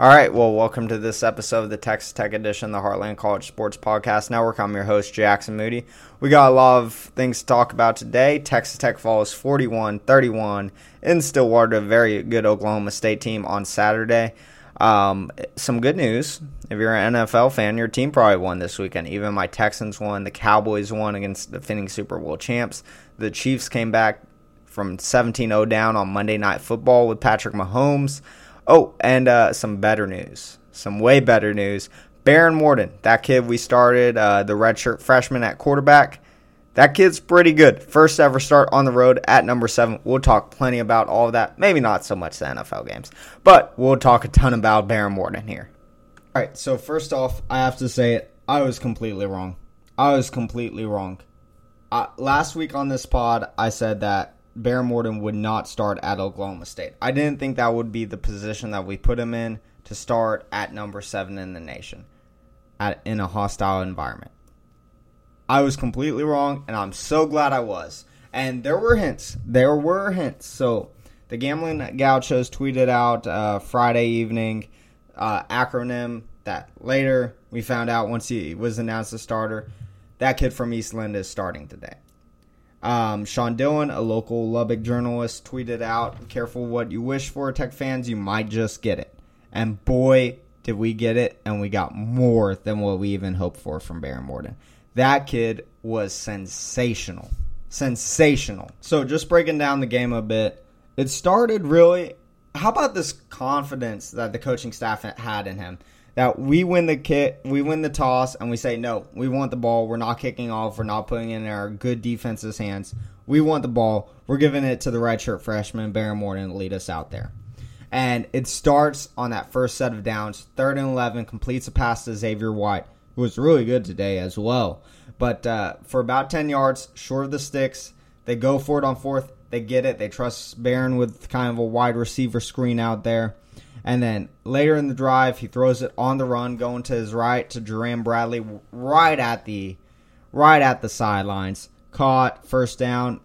All right, well, welcome to this episode of the Texas Tech Edition, the Heartland College Sports Podcast Network. I'm your host, Jackson Moody. We got a lot of things to talk about today. Texas Tech falls 41 31 in Stillwater, a very good Oklahoma State team on Saturday. Um, some good news. If you're an NFL fan, your team probably won this weekend. Even my Texans won. The Cowboys won against the defending Super Bowl champs. The Chiefs came back from 17 0 down on Monday Night Football with Patrick Mahomes. Oh, and uh, some better news. Some way better news. Behren Morton, that kid we started, uh, the redshirt freshman at quarterback. That kid's pretty good. First ever start on the road at number seven. We'll talk plenty about all of that. Maybe not so much the NFL games, but we'll talk a ton about Behren Morton here. All right, so first off, I have to say it. I was completely wrong. I was completely wrong. Uh, last week on this pod, I said that Behren Morton would not start at Oklahoma State. I didn't think that would be the position that we put him in to start at number seven in the nation at, in a hostile environment. I was completely wrong, and I'm so glad I was. And there were hints. There were hints. So the Gambling Gauchos tweeted out uh, Friday evening uh, acronym that later we found out once he was announced a starter. That kid from Eastland is starting today. Um, Sean Dillon, a local Lubbock journalist, tweeted out, "Careful what you wish for, Tech fans. You might just get it." And boy, did we get it, and we got more than what we even hoped for from Behren Morton. That kid was sensational, sensational. So just breaking down the game a bit, it started really. How about this confidence that the coaching staff had in him? That we win the kit, we win the toss, and we say no, we want the ball. We're not kicking off. We're not putting it in our good defense's hands. We want the ball. We're giving it to the redshirt freshman Behren Morton to lead us out there. And it starts on that first set of downs. Third and eleven completes a pass to Xavier White, who was really good today as well. But uh, for about ten yards, short of the sticks, they go for it on fourth. They get it. They trust Behren with kind of a wide receiver screen out there and then later in the drive, he throws it on the run, going to his right to Jerand Bradley, right at the right at the sidelines. Caught first down,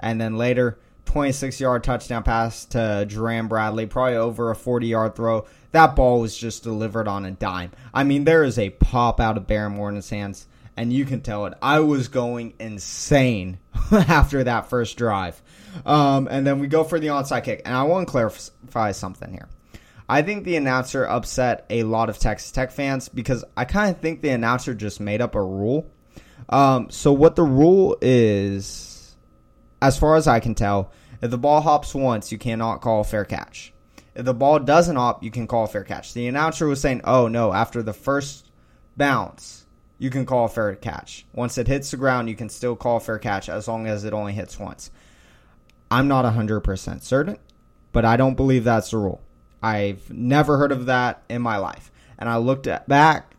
and then later 26 yard touchdown pass to Jerand Bradley, probably over a 40 yard throw. That ball was just delivered on a dime. I mean, there is a pop out of Behren Morton's hands, and you can tell it. I was going insane after that first drive. Um, and then we go for the onside kick. And I want to clarify something here. I think the announcer upset a lot of Texas Tech fans because I kind of think the announcer just made up a rule. Um, so what the rule is, as far as I can tell, if the ball hops once, you cannot call a fair catch. If the ball doesn't hop, you can call a fair catch. The announcer was saying, "Oh no, after the first bounce, you can call a fair catch. Once it hits the ground, you can still call a fair catch as long as it only hits once." I'm not 100% certain, but I don't believe that's the rule. I've never heard of that in my life. And I looked at back,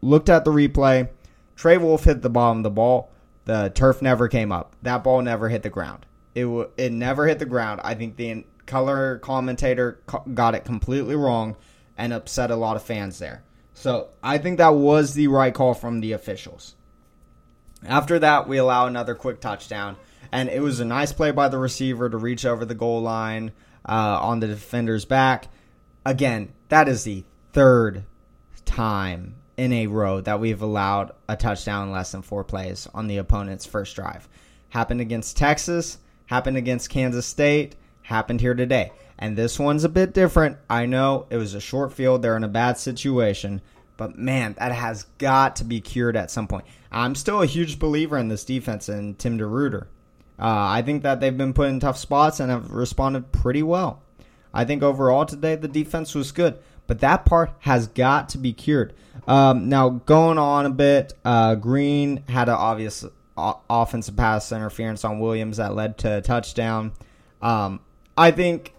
looked at the replay. Trey Wolff hit the bottom of the ball. The turf never came up. That ball never hit the ground. It w- it never hit the ground. I think the color commentator got it completely wrong and upset a lot of fans there. So I think that was the right call from the officials. After that, we allow another quick touchdown, and it was a nice play by the receiver to reach over the goal line uh, on the defender's back. Again, that is the third time in a row that we've allowed a touchdown in less than four plays on the opponent's first drive. Happened against Texas, happened against Kansas State, happened here today. And this one's a bit different. I know it was a short field, they're in a bad situation, but man, that has got to be cured at some point. I'm still a huge believer in this defense and Tim DeRuyter. Uh, I think that they've been put in tough spots and have responded pretty well. I think overall today the defense was good, but that part has got to be cured. Um, now going on a bit, uh, Green had an obvious o- offensive pass interference on Williams that led to a touchdown. Um, I think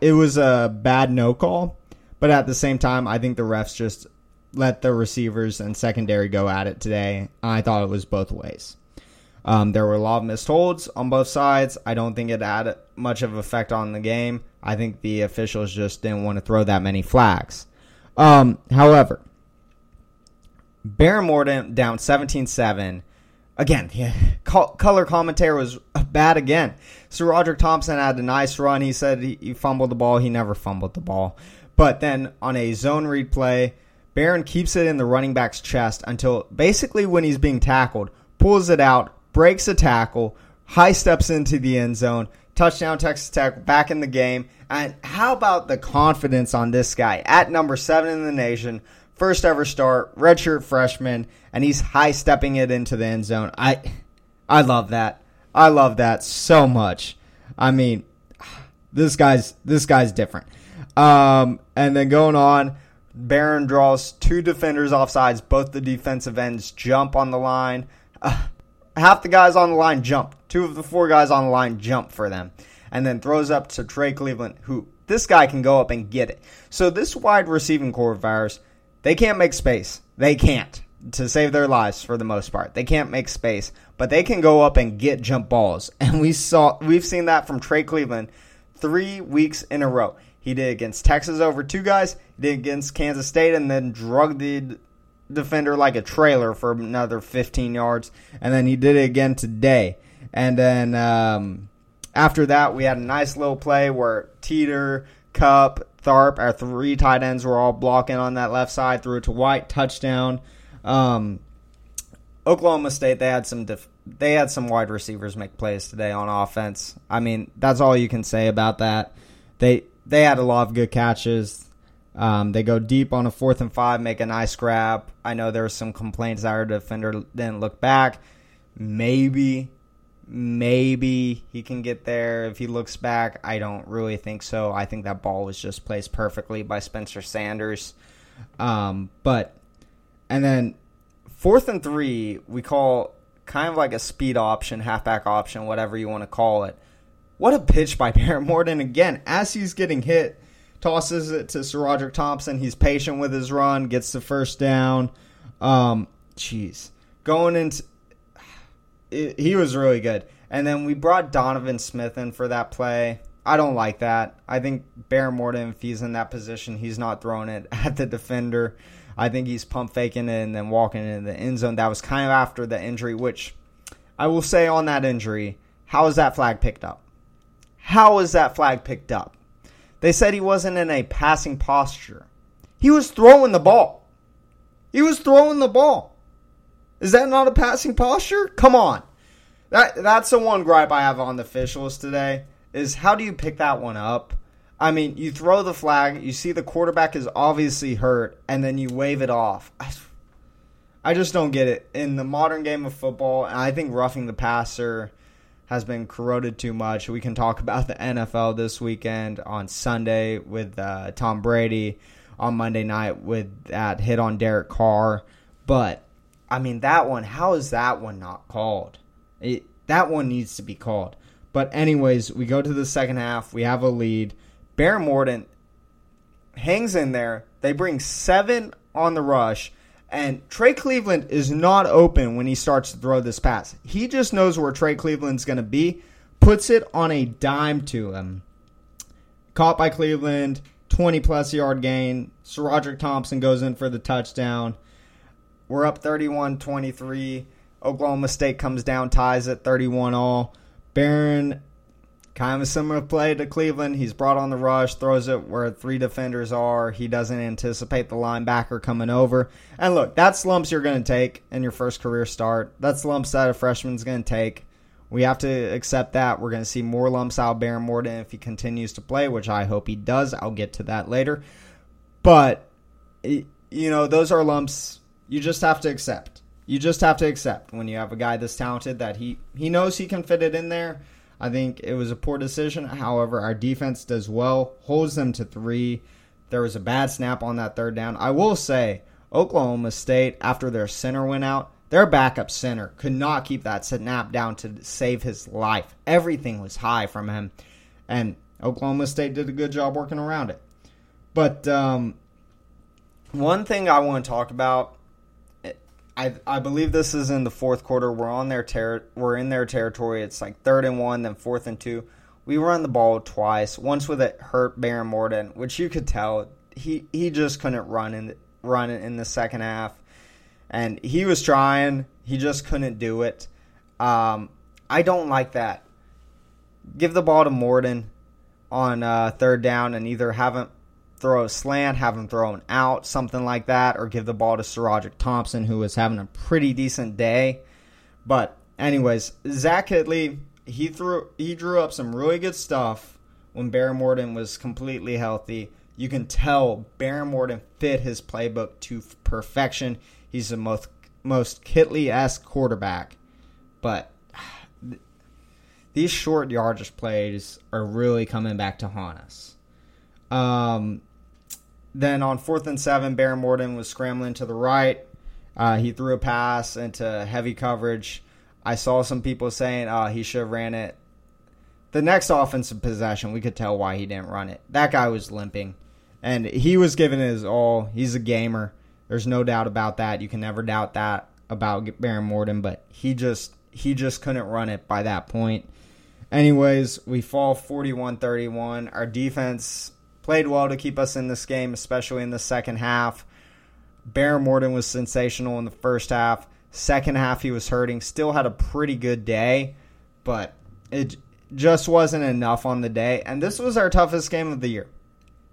it was a bad no call, but at the same time, I think the refs just let the receivers and secondary go at it today. I thought it was both ways. Um, there were a lot of missed holds on both sides. I don't think it had much of effect on the game. I think the officials just didn't want to throw that many flags. Um, however, Morton down 17 7. Again, color commentator was bad again. So Roderick Thompson had a nice run. He said he, he fumbled the ball. He never fumbled the ball. But then on a zone read play, Behren keeps it in the running back's chest until basically when he's being tackled, pulls it out, breaks a tackle, high steps into the end zone, touchdown Texas Tech, back in the game. And how about the confidence on this guy at number seven in the nation, first ever start, redshirt freshman, and he's high stepping it into the end zone. I, I love that. I love that so much. I mean, this guy's this guy's different. Um, and then going on, Behren draws two defenders off sides. Both the defensive ends jump on the line. Uh, half the guys on the line jump. Two of the four guys on the line jump for them. And then throws up to Trey Cleveland, who this guy can go up and get it. So this wide receiving core of ours, they can't make space. They can't to save their lives for the most part. They can't make space, but they can go up and get jump balls. And we saw we've seen that from Trey Cleveland three weeks in a row. He did against Texas over two guys, he did against Kansas State, and then drugged the defender like a trailer for another 15 yards. And then he did it again today. And then um, after that, we had a nice little play where Teeter, Cupp, Tharp, our three tight ends were all blocking on that left side, threw it to White, touchdown. Um, Oklahoma State, they had some def- they had some wide receivers make plays today on offense. I mean, that's all you can say about that. They they had a lot of good catches. Um, they go deep on a fourth and five, make a nice grab. I know there were some complaints our defender didn't look back. Maybe, maybe he can get there if he looks back. I don't really think so. I think that ball was just placed perfectly by Spencer Sanders. Um, but, and then fourth and three, we call kind of like a speed option, halfback option, whatever you want to call it. What a pitch by Behren Morton again as he's getting hit. Tosses it to SaRodorick Thompson. He's patient with his run, gets the first down. Um, jeez, going into it, he was really good. And then we brought Donovan Smith in for that play. I don't like that. I think Behren Morton, if he's in that position, he's not throwing it at the defender. I think he's pump faking it and then walking into the end zone. That was kind of after the injury, which I will say on that injury, how is that flag picked up? How is that flag picked up? They said he wasn't in a passing posture. He was throwing the ball. He was throwing the ball. Is that not a passing posture? Come on. That that's the one gripe I have on the officials today is how do you pick that one up? I mean, you throw the flag, you see the quarterback is obviously hurt, and then you wave it off. I just don't get it. In the modern game of football, I think roughing the passer has been corroded too much. We can talk about the NFL this weekend on Sunday with uh, Tom Brady, on Monday night with that hit on Derek Carr. But, I mean, that one, how is that one not called? It, that one needs to be called. But, anyways, we go to the second half. We have a lead. Behren Morton hangs in there. They bring seven on the rush. And Trey Cleveland is not open when he starts to throw this pass. He just knows where Trey Cleveland's going to be, puts it on a dime to him. Caught by Cleveland, 20 plus yard gain. SaRodorick Thompson goes in for the touchdown. We're up 31 23. Oklahoma State comes down, ties at 31 all. Behren Kind of a similar play to Cleveland. He's brought on the rush, throws it where three defenders are. He doesn't anticipate the linebacker coming over. And look, that's lumps you're going to take in your first career start. That's lumps that a freshman's going to take. We have to accept that. We're going to see more lumps out Behren Morton if he continues to play, which I hope he does. I'll get to that later. But, you know, those are lumps you just have to accept. You just have to accept when you have a guy this talented that he, he knows he can fit it in there I think it was a poor decision. However, our defense does well, holds them to three. There was a bad snap on that third down. I will say, Oklahoma State, after their center went out, their backup center could not keep that snap down to save his life. Everything was high from him. And Oklahoma State did a good job working around it. But um, one thing I want to talk about I I believe this is in the fourth quarter. We're on their ter- we're in their territory. It's like third and one, then fourth and two. We run the ball twice. Once with it hurt Behren Morton, which you could tell he he just couldn't run in run in the second half, and he was trying. He just couldn't do it. Um, I don't like that. Give the ball to Morton on uh, third down and either have him throw a slant, have him throw an out, something like that, or give the ball to SaRodorick Thompson, who was having a pretty decent day. But anyways, Zach Kittley, he threw he drew up some really good stuff when Behren Morton was completely healthy. You can tell Behren Morton fit his playbook to perfection. He's the most most Kittley esque quarterback, but these short yardage plays are really coming back to haunt us. Um, then on fourth and seven, Behren Morton was scrambling to the right. Uh, he threw a pass into heavy coverage. I saw some people saying uh, he should have ran it. The next offensive possession, we could tell why he didn't run it. That guy was limping, and he was giving his all. He's a gamer. There's no doubt about that. You can never doubt that about Behren Morton, but he just he just couldn't run it by that point. Anyways, we fall 41 31. Our defense played well to keep us in this game, especially in the second half. Behren Morton was sensational in the first half. Second half, he was hurting. Still had a pretty good day, but it just wasn't enough on the day. And this was our toughest game of the year.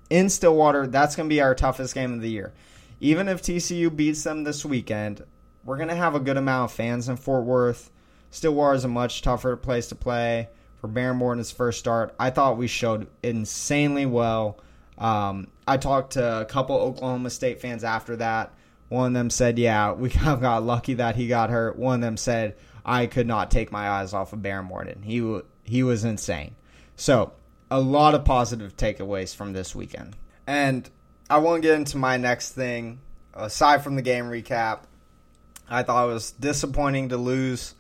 In Stillwater, that's going to be our toughest game of the year. Even if TCU beats them this weekend, we're going to have a good amount of fans in Fort Worth. Stillwater is a much tougher place to play for Behren Morton in his first start. I thought we showed insanely well. Um, I talked to a couple Oklahoma State fans after that. One of them said, "Yeah, we kind of got lucky that he got hurt." One of them said, "I could not take my eyes off of Behren Morton. He he was insane." So a lot of positive takeaways from this weekend, and I want to get into my next thing. Aside from the game recap, I thought it was disappointing to lose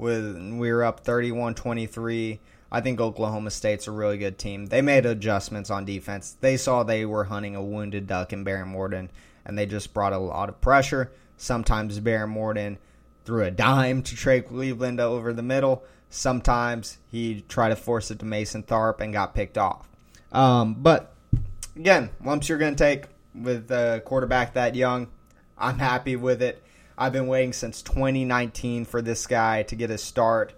with we were up 31-23. I think Oklahoma State's a really good team. They made adjustments on defense. They saw they were hunting a wounded duck in Behren Morton, and they just brought a lot of pressure. Sometimes Behren Morton threw a dime to Trey Cleveland over the middle. Sometimes he tried to force it to Mason Tharp and got picked off. Um, but again, lumps you're going to take with a quarterback that young. I'm happy with it. I've been waiting since 2019 for this guy to get a start.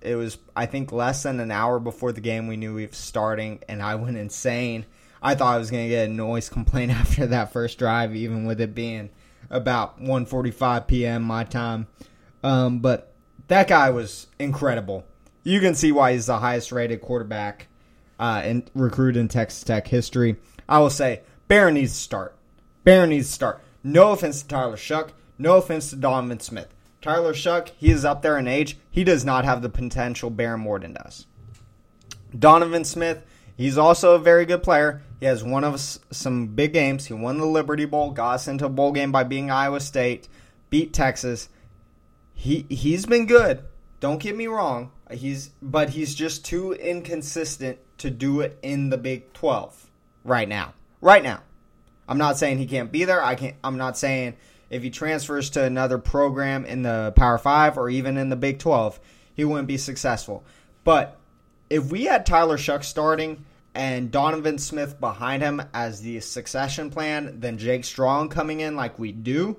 It was, I think, less than an hour before the game we knew we were starting, and I went insane. I thought I was going to get a noise complaint after that first drive, even with it being about 1:45 p.m. my time. Um, but that guy was incredible. You can see why he's the highest rated quarterback uh, in recruit in Texas Tech history. I will say, Behren needs to start. Behren needs to start. No offense to Tyler Shough. No offense to Donovan Smith. Tyler Shough, he is up there in age. He does not have the potential Behren Morton does. Donovan Smith, he's also a very good player. He has won of some big games. He won the Liberty Bowl, got us into a bowl game by beating Iowa State, beat Texas. He he's been good. Don't get me wrong. He's but he's just too inconsistent to do it in the Big 12 right now. Right now. I'm not saying he can't be there. I can't I'm not saying if he transfers to another program in the Power 5 or even in the Big 12, he wouldn't be successful. But if we had Tyler Shough starting and Donovan Smith behind him as the succession plan, then Jake Strong coming in like we do,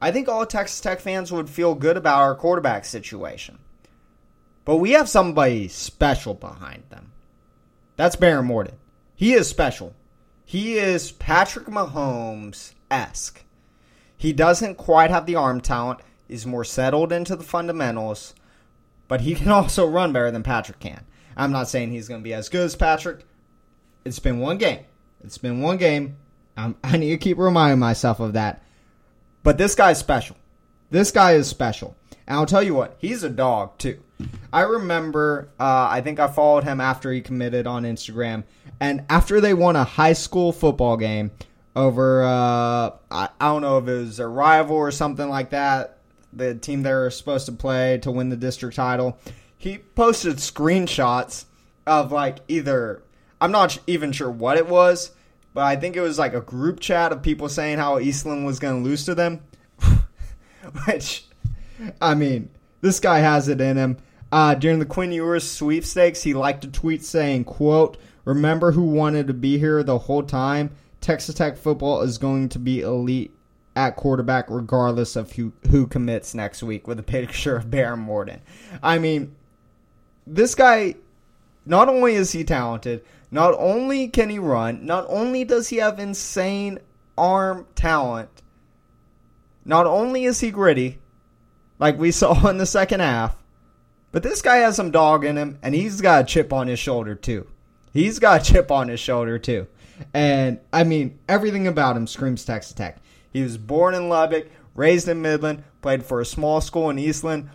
I think all Texas Tech fans would feel good about our quarterback situation. But we have somebody special behind them. That's Behren Morton. He is special. He is Patrick Mahomes esque. He doesn't quite have the arm talent. He's more settled into the fundamentals, but he can also run better than Patrick can. I'm not saying he's going to be as good as Patrick. It's been one game. It's been one game. I'm, I need to keep reminding myself of that. But this guy's special. This guy is special. And I'll tell you what, he's a dog too. I remember, uh, I think I followed him after he committed on Instagram. And after they won a high school football game, over uh, I, I don't know if it was a rival or something like that, the team they were supposed to play to win the district title. He posted screenshots of like either I'm not even sure what it was, but I think it was like a group chat of people saying how Eastland was going to lose to them. Which, I mean, this guy has it in him. Uh, during the Quinn Ewers sweepstakes, he liked a tweet saying, "quote Remember who wanted to be here the whole time." Texas Tech football is going to be elite at quarterback regardless of who, who commits next week with a picture of Behren Morton. I mean, this guy, not only is he talented, Not only can he run, not only does he have insane arm talent, not only is he gritty, like we saw in the second half, but this guy has some dog in him, and he's got a chip on his shoulder too. He's got a chip on his shoulder too. And I mean, everything about him screams Texas Tech. He was born in Lubbock, raised in Midland, played for a small school in Eastland,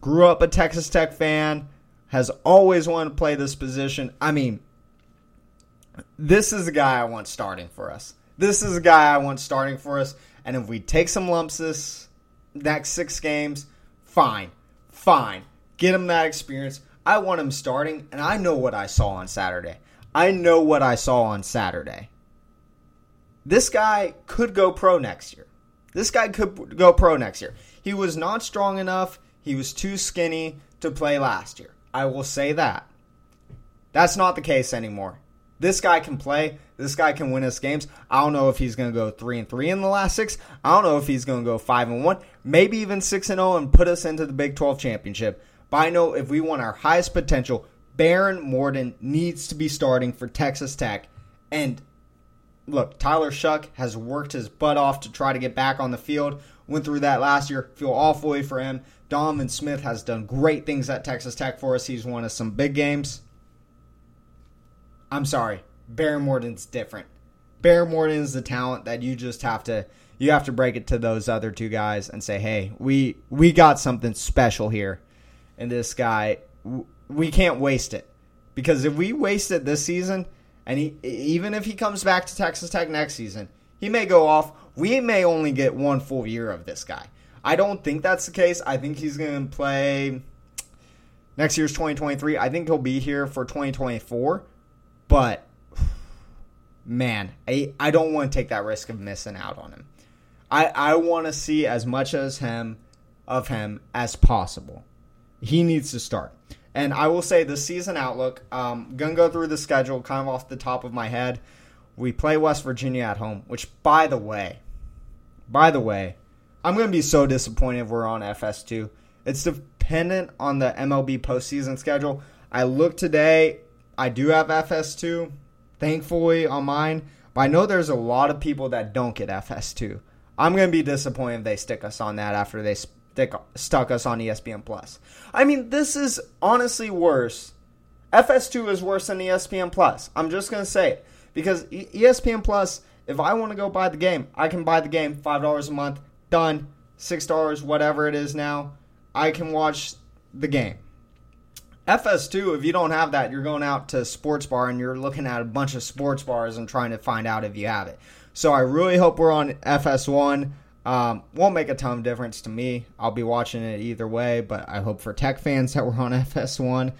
grew up a Texas Tech fan, has always wanted to play this position. I mean, this is the guy I want starting for us. This is the guy I want starting for us. And if we take some lumps this next six games, fine. Fine. Get him that experience. I want him starting, and I know what I saw on Saturday. I know what I saw on Saturday. This guy could go pro next year. This guy could go pro next year. He was not strong enough. He was too skinny to play last year. I will say that. That's not the case anymore. This guy can play. This guy can win us games. I don't know if he's going to go 3 and 3 in the last 6. I don't know if he's going to go 5 and 1, maybe even 6 and 0 and put us into the Big 12 championship. But I know if we want our highest potential, Behren Morton needs to be starting for Texas Tech. And look, Tyler Shough has worked his butt off to try to get back on the field. Went through that last year. Feel awfully for him. Donovan Smith has done great things at Texas Tech for us. He's won us some big games. I'm sorry, Behren Morton's different. Behren Morton is the talent that you just have to you have to break it to those other two guys and say, hey, we we got something special here, and this guy we can't waste it because if we waste it this season, and he even if he comes back to Texas Tech next season, he may go off. We may only get one full year of this guy. I don't think that's the case. I think he's going to play next year's 2023. I think he'll be here for 2024. But man, I, I don't want to take that risk of missing out on him. I, I want to see as much as him of him as possible. He needs to start. And I will say the season outlook, um, gonna go through the schedule kind of off the top of my head. We play West Virginia at home, which by the way, by the way, I'm gonna be so disappointed we're on FS2. It's dependent on the MLB postseason schedule. I looked today, I do have FS2, thankfully on mine, but I know there's a lot of people that don't get FS2. I'm gonna be disappointed if they stick us on that after they stick stuck us on ESPN Plus. I mean, this is honestly worse. FS2 is worse than ESPN Plus. I'm just gonna say it because ESPN Plus. If I want to go buy the game, I can buy the game five dollars a month. Done. Six dollars, whatever it is now. I can watch the game. FS2, if you don't have that, you're going out to sports bar and you're looking at a bunch of sports bars and trying to find out if you have it. So I really hope we're on FS1. Um, won't make a ton of difference to me. I'll be watching it either way, but I hope for Tech fans that we're on FS1.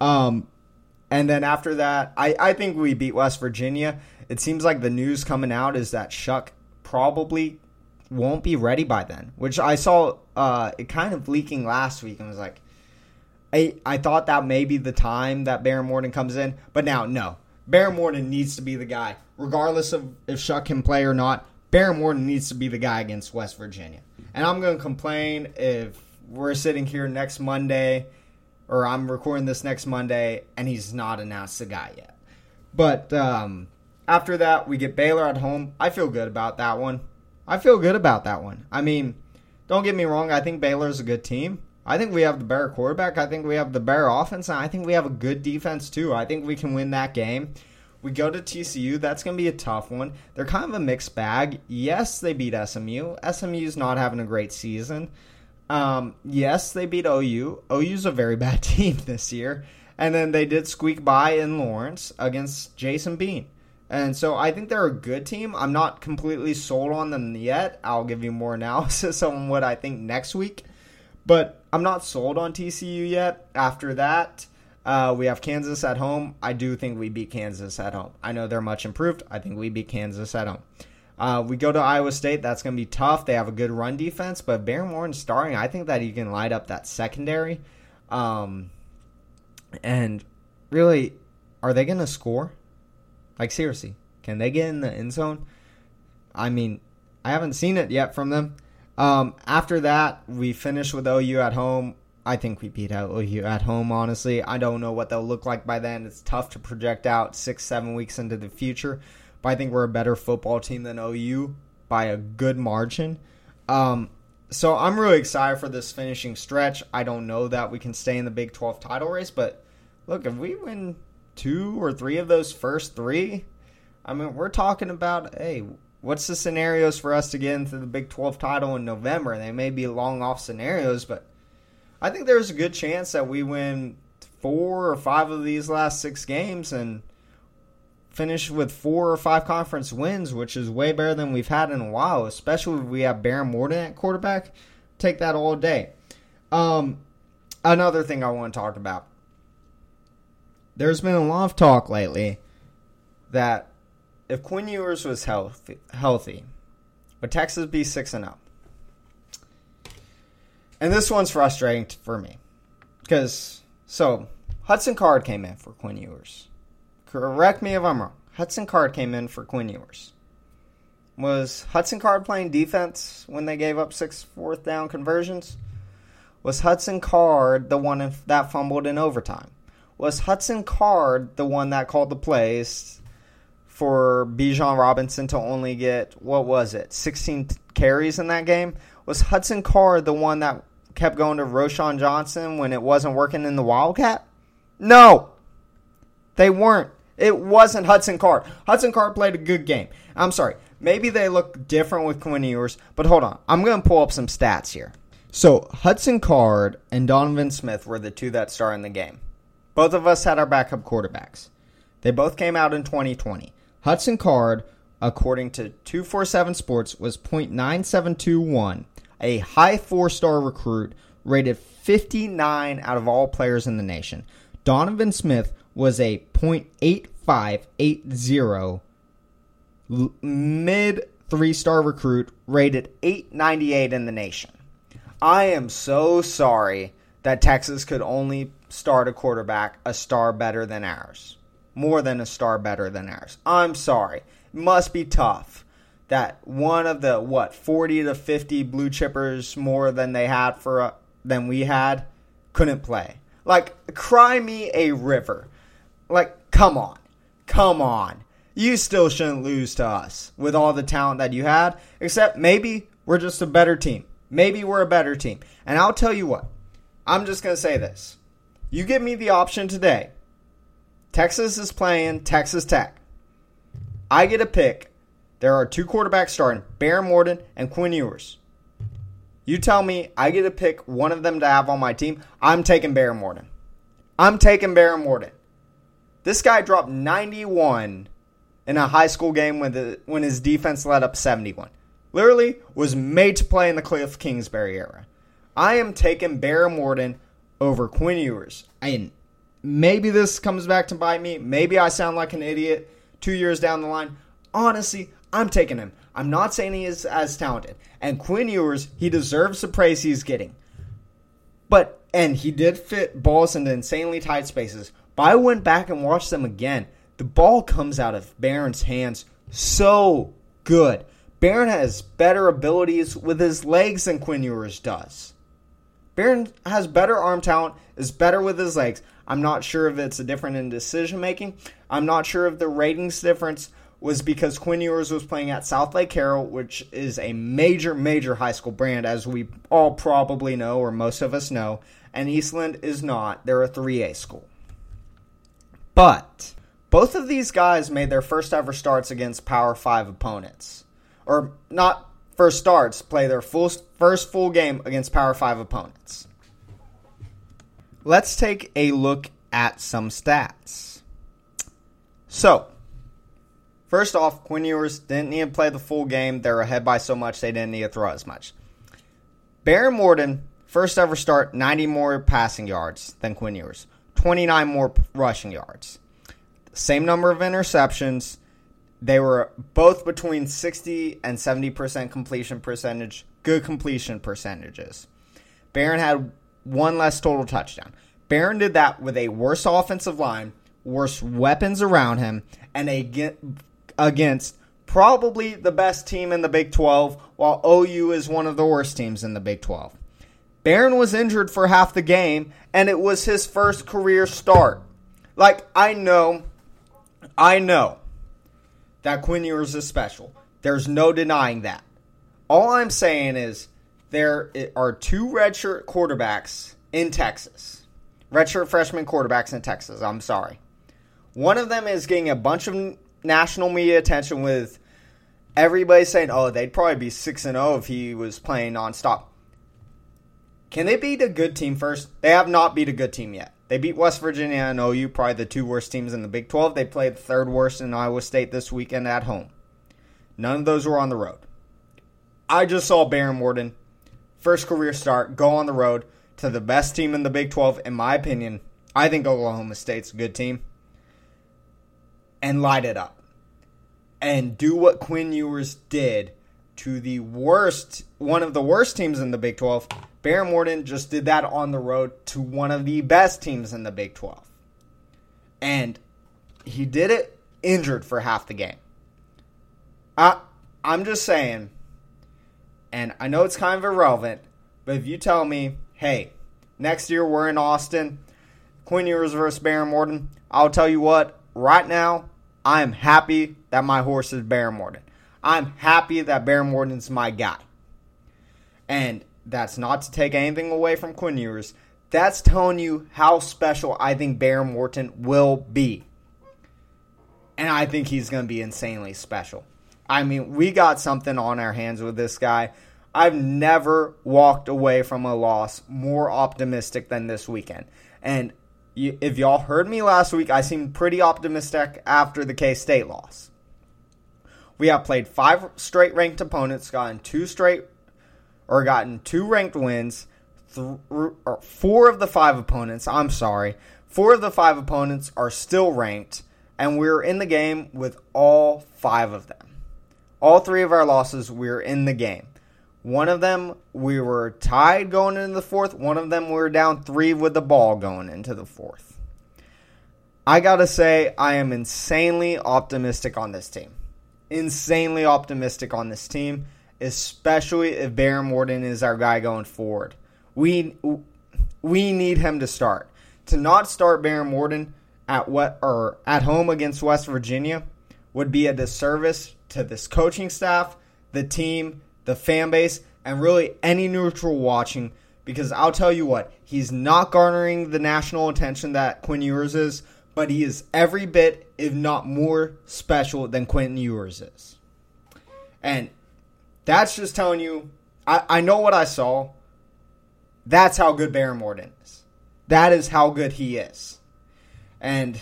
Um, and then after that, I, I think we beat West Virginia. It seems like the news coming out is that Shough probably won't be ready by then, which I saw uh, it kind of leaking last week and was like, I, I thought that may be the time that Behren Morton comes in, but now no. Behren Morton needs to be the guy, regardless of if Shough can play or not. Morton needs to be the guy against West Virginia. And I'm going to complain if we're sitting here next Monday, or I'm recording this next Monday, and he's not announced the guy yet. But um, after that, we get Baylor at home. I feel good about that one. I feel good about that one. I mean, don't get me wrong. I think Baylor is a good team. I think we have the better quarterback. I think we have the better offense. And I think we have a good defense, too. I think we can win that game. We go to TCU. That's going to be a tough one. They're kind of a mixed bag. Yes, they beat SMU. SMU's not having a great season. Um, yes, they beat OU. OU's a very bad team this year. And then they did squeak by in Lawrence against Jason Bean. And so I think they're a good team. I'm not completely sold on them yet. I'll give you more analysis on what I think next week. But I'm not sold on TCU yet. After that, uh, we have Kansas at home. I do think we beat Kansas at home. I know they're much improved. I think we beat Kansas at home. Uh, we go to Iowa State. That's going to be tough. They have a good run defense, but Behren Morton starting, I think that he can light up that secondary. Um, and really, are they going to score? Like seriously, can they get in the end zone? I mean, I haven't seen it yet from them. Um, after that, we finish with OU at home. I think we beat OU at home, honestly. I don't know what they'll look like by then. It's tough to project out six, seven weeks into the future. But I think we're a better football team than OU by a good margin. Um, so I'm really excited for this finishing stretch. I don't know that we can stay in the Big 12 title race, but look, if we win two or three of those first three, I mean, we're talking about, hey, what's the scenarios for us to get into the Big 12 title in November? They may be long off scenarios, but I think there's a good chance that we win four or five of these last six games and finish with four or five conference wins, which is way better than we've had in a while, especially if we have Behren Morton at quarterback. Take that all day. Um, another thing I want to talk about. There's been a lot of talk lately that if Quinn Ewers was healthy, healthy, would Texas be six and up? And this one's frustrating for me because so Hudson Card came in for Quinn Ewers. Correct me if I'm wrong. Hudson Card came in for Quinn Ewers. Was Hudson Card playing defense when they gave up six fourth down conversions? Was Hudson Card the one that fumbled in overtime? Was Hudson Card the one that called the plays for Bijan Robinson to only get what was it, 16 carries in that game? Was Hudson Card the one that kept going to Roschon Johnson when it wasn't working in the Wildcat? No, they weren't. It wasn't Hudson Card. Hudson Card played a good game. I'm sorry. Maybe they look different with Quinn Ewers, but hold on. I'm going to pull up some stats here. So Hudson Card and Donovan Smith were the two that started in the game. Both of us had our backup quarterbacks. They both came out in 2020. Hudson Card, according to 247 Sports, was .9721, a high four-star recruit, rated 59 out of all players in the nation. Donovan Smith was a .8580 mid three star recruit rated 898 in the nation. I am so sorry that Texas could only start a quarterback a star better than ours. More than a star better than ours. I'm sorry. Must be tough that one of the what 40 to 50 blue chippers more than they had for uh, than we had couldn't play. Like cry me a river. Like come on. Come on. You still shouldn't lose to us with all the talent that you had, except maybe we're just a better team. Maybe we're a better team. And I'll tell you what, I'm just going to say this. You give me the option today. Texas is playing Texas Tech. I get a pick. There are two quarterbacks starting, Behren Morton and Quinn Ewers. You tell me I get to pick one of them to have on my team. I'm taking Behren Morton. I'm taking Behren Morton. This guy dropped 91 in a high school game when the when his defense led up 71. Literally was made to play in the Cliff Kingsbury era. I am taking Behren Morton over Quinn Ewers. And maybe this comes back to bite me. Maybe I sound like an idiot two years down the line. Honestly, I'm taking him. I'm not saying he is as talented. And Quinn Ewers, he deserves the praise he's getting. But and he did fit balls into insanely tight spaces. But I went back and watched them again. The ball comes out of Behren's hands so good. Behren has better abilities with his legs than Quinn Ewers does. Behren has better arm talent, is better with his legs. I'm not sure if it's a different in decision making. I'm not sure if the ratings difference was because Quinn Ewers was playing at Southlake Carroll, which is a major, major high school brand, as we all probably know, or most of us know, and Eastland is not. They're a 3A school. But both of these guys made their first ever starts against Power 5 opponents. Or not first starts, play their full first full game against Power 5 opponents. Let's take a look at some stats. So, first off, Quinn Ewers didn't need to play the full game. They're ahead by so much they didn't need to throw as much. Behren Morton, first ever start, 90 more passing yards than Quinn Ewers. 29 more rushing yards. Same number of interceptions. They were both between 60 and 70% completion percentage, good completion percentages. Behren had one less total touchdown. Behren did that with a worse offensive line, worse weapons around him, and a, against probably the best team in the Big 12, while OU is one of the worst teams in the Big 12. Behren was injured for half the game, and it was his first career start. Like, I know, I know that Quinn Ewers is special. There's no denying that. All I'm saying is there are two redshirt quarterbacks in Texas. Redshirt freshman quarterbacks in Texas, I'm sorry. One of them is getting a bunch of national media attention with everybody saying, "Oh, they'd probably be 6 and 0 if he was playing nonstop." Can they beat a good team first? They have not beat a good team yet. They beat West Virginia and OU, probably the two worst teams in the Big 12. They played the third worst in Iowa State this weekend at home. None of those were on the road. I just saw Behren Morton, first career start, go on the road to the best team in the Big 12, in my opinion. I think Oklahoma State's a good team. And light it up. And do what Quinn Ewers did to the worst, one of the worst teams in the Big 12. Behren Morton just did that on the road to one of the best teams in the Big 12. And he did it injured for half the game. I, I'm just saying, and I know it's kind of irrelevant, but if you tell me, hey, next year we're in Austin, Quinn Ewers versus Behren Morton, I'll tell you what, right now, I am happy that my horse is Behren Morton. I'm happy that Behren Morton's my guy. And that's not to take anything away from Quinn Ewers. That's telling you how special I think Behren Morton will be. And I think he's going to be insanely special. I mean, we got something on our hands with this guy. I've never walked away from a loss more optimistic than this weekend. And if y'all heard me last week, I seemed pretty optimistic after the K State loss. We have played five straight ranked opponents, gotten two straight or gotten two ranked wins. Th- four of the five opponents, I'm sorry, four of the five opponents are still ranked, and we're in the game with all five of them. All three of our losses, we're in the game. One of them, we were tied going into the fourth. One of them, we were down three with the ball going into the fourth. I gotta say, I am insanely optimistic on this team insanely optimistic on this team, especially if Behren Morton is our guy going forward. We we need him to start. To not start Behren Morton at what or at home against West Virginia would be a disservice to this coaching staff, the team, the fan base, and really any neutral watching. Because I'll tell you what, he's not garnering the national attention that Quinn Ewers is but he is every bit, if not more, special than Quentin Ewers is. And that's just telling you, I, I know what I saw. That's how good Morton is. That is how good he is. And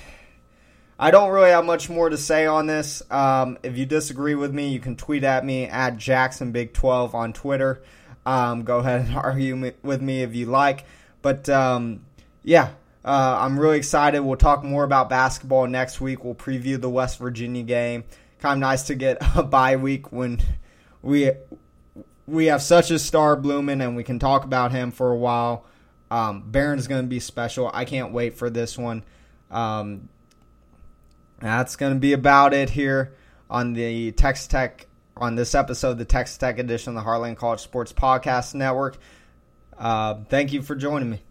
I don't really have much more to say on this. Um, if you disagree with me, you can tweet at me at Jackson Big 12 on Twitter. Um, go ahead and argue with me if you like. But um, yeah, uh, I'm really excited. We'll talk more about basketball next week. We'll preview the West Virginia game. Kind of nice to get a bye week when we we have such a star blooming and we can talk about him for a while. Um, going to be special. I can't wait for this one. Um, that's going to be about it here on the Texas Tech on this episode, the Texas Tech edition of the Heartland College Sports Podcast Network. Uh, thank you for joining me.